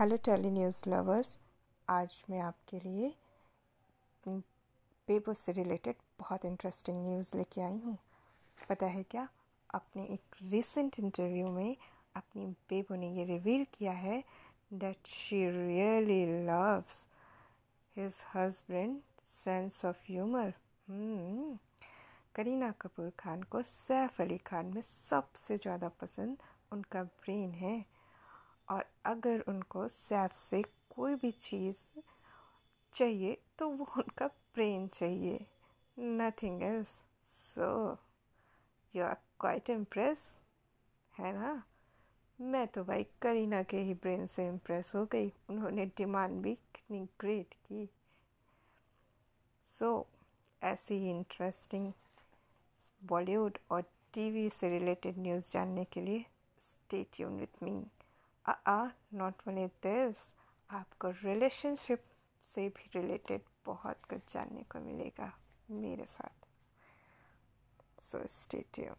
Hello tele news lovers, आज मैं आपके लिए बेबो से रिलेटेड बहुत इंटरेस्टिंग न्यूज़ लेके आई हूँ। पता है क्या? अपने एक रिसेंट इंटरव्यू में अपनी बेबो ने ये रिवील किया है that she really loves his husband sense of humour Kareena Kapoor Khan को सैफ अली खान में सबसे ज़्यादा पसंद उनका ब्रेन है। और अगर उनको सैफ से कोई भी चीज़ चाहिए तो वो उनका ब्रेन चाहिए। Nothing else so you are quite impress है ना? मैं तो भाई करीना के ही ब्रेन से इम्प्रेस हो गई। उन्होंने डिमांड भी कितनी ग्रेट की। सो so, ऐसी ही इंटरेस्टिंग बॉलीवुड और टीवी से रिलेटेड न्यूज़ जानने के लिए stay tune with me uh not only this आपको रिलेशनशिप से भी रिलेटेड बहुत कुछ जानने को मिलेगा मेरे साथ। So stay tune